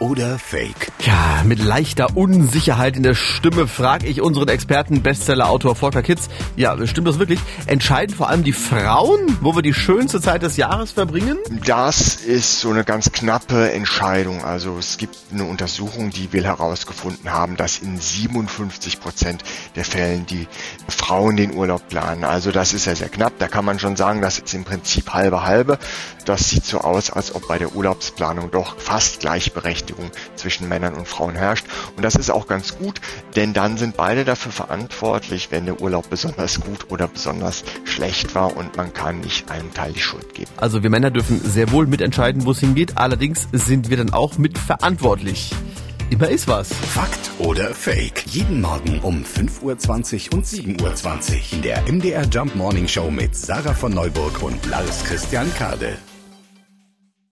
oder Fake? Ja, mit leichter Unsicherheit in der Stimme frage ich unseren Experten, Bestseller-Autor Volker Kitz. Ja, stimmt das wirklich? Entscheiden vor allem die Frauen, wo wir die schönste Zeit des Jahres verbringen? Das ist so eine ganz knappe Entscheidung. Also es gibt eine Untersuchung, die will herausgefunden haben, dass in 57 Prozent der Fällen die Frauen den Urlaub planen. Also das ist ja sehr knapp. Da kann man schon sagen, das ist im Prinzip halbe halbe. Das sieht so aus, als ob bei der Urlaubsplanung doch fast Gleichberechtigung zwischen Männern und Frauen herrscht. Und das ist auch ganz gut, denn dann sind beide dafür verantwortlich, wenn der Urlaub besonders gut oder besonders schlecht war und man kann nicht einem Teil die Schuld geben. Also wir Männer dürfen sehr wohl mitentscheiden, wo es hingeht. Allerdings sind wir dann auch mitverantwortlich. Immer ist was. Fakt oder Fake? Jeden Morgen um 5.20 Uhr und 7.20 Uhr in der MDR Jump Morning Show mit Sarah von Neuburg und Lars Christian Kade.